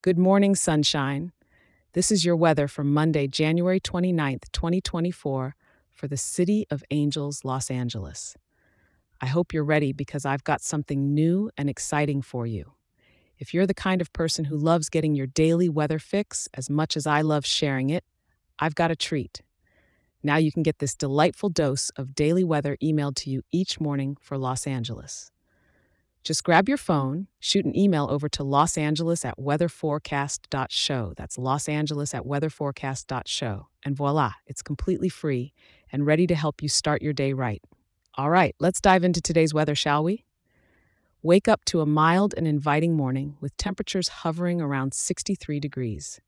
Good morning, sunshine. This is your weather for Monday, January 29th, 2024, for the City of Angels, Los Angeles. I hope you're ready because I've got something new and exciting for you. If you're the kind of person who loves getting your daily weather fix as much as I love sharing it, I've got a treat. Now you can get this delightful dose of daily weather emailed to you each morning for Los Angeles. Just grab your phone, shoot an email over to Los Angeles at weatherforecast.show. That's Los Angeles at weatherforecast.show. And voila, it's completely free and ready to help you start your day right. All right, let's dive into today's weather, shall we? Wake up to a mild and inviting morning with temperatures hovering around 63 degrees.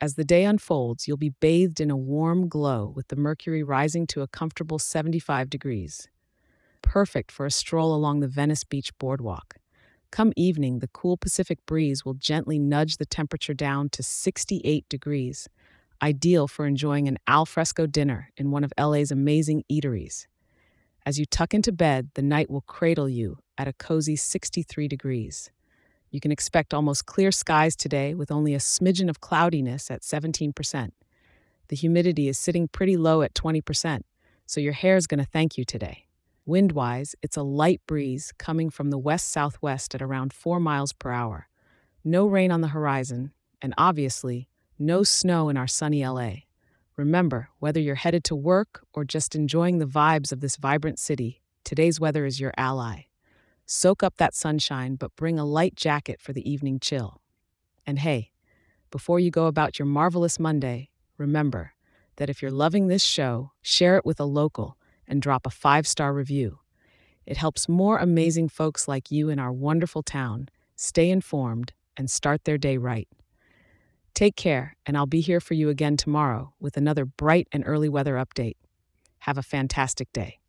As the day unfolds, you'll be bathed in a warm glow with the mercury rising to a comfortable 75 degrees perfect for a stroll along the Venice Beach boardwalk. Come evening, the cool Pacific breeze will gently nudge the temperature down to 68 degrees, ideal for enjoying an alfresco dinner in one of LA's amazing eateries. As you tuck into bed, the night will cradle you at a cozy 63 degrees. You can expect almost clear skies today with only a smidgen of cloudiness at 17%. The humidity is sitting pretty low at 20%, so your hair is going to thank you today. Wind wise, it's a light breeze coming from the west southwest at around 4 miles per hour. No rain on the horizon, and obviously, no snow in our sunny LA. Remember, whether you're headed to work or just enjoying the vibes of this vibrant city, today's weather is your ally. Soak up that sunshine, but bring a light jacket for the evening chill. And hey, before you go about your marvelous Monday, remember that if you're loving this show, share it with a local and drop a five star review. It helps more amazing folks like you in our wonderful town stay informed and start their day right. Take care, and I'll be here for you again tomorrow with another bright and early weather update. Have a fantastic day.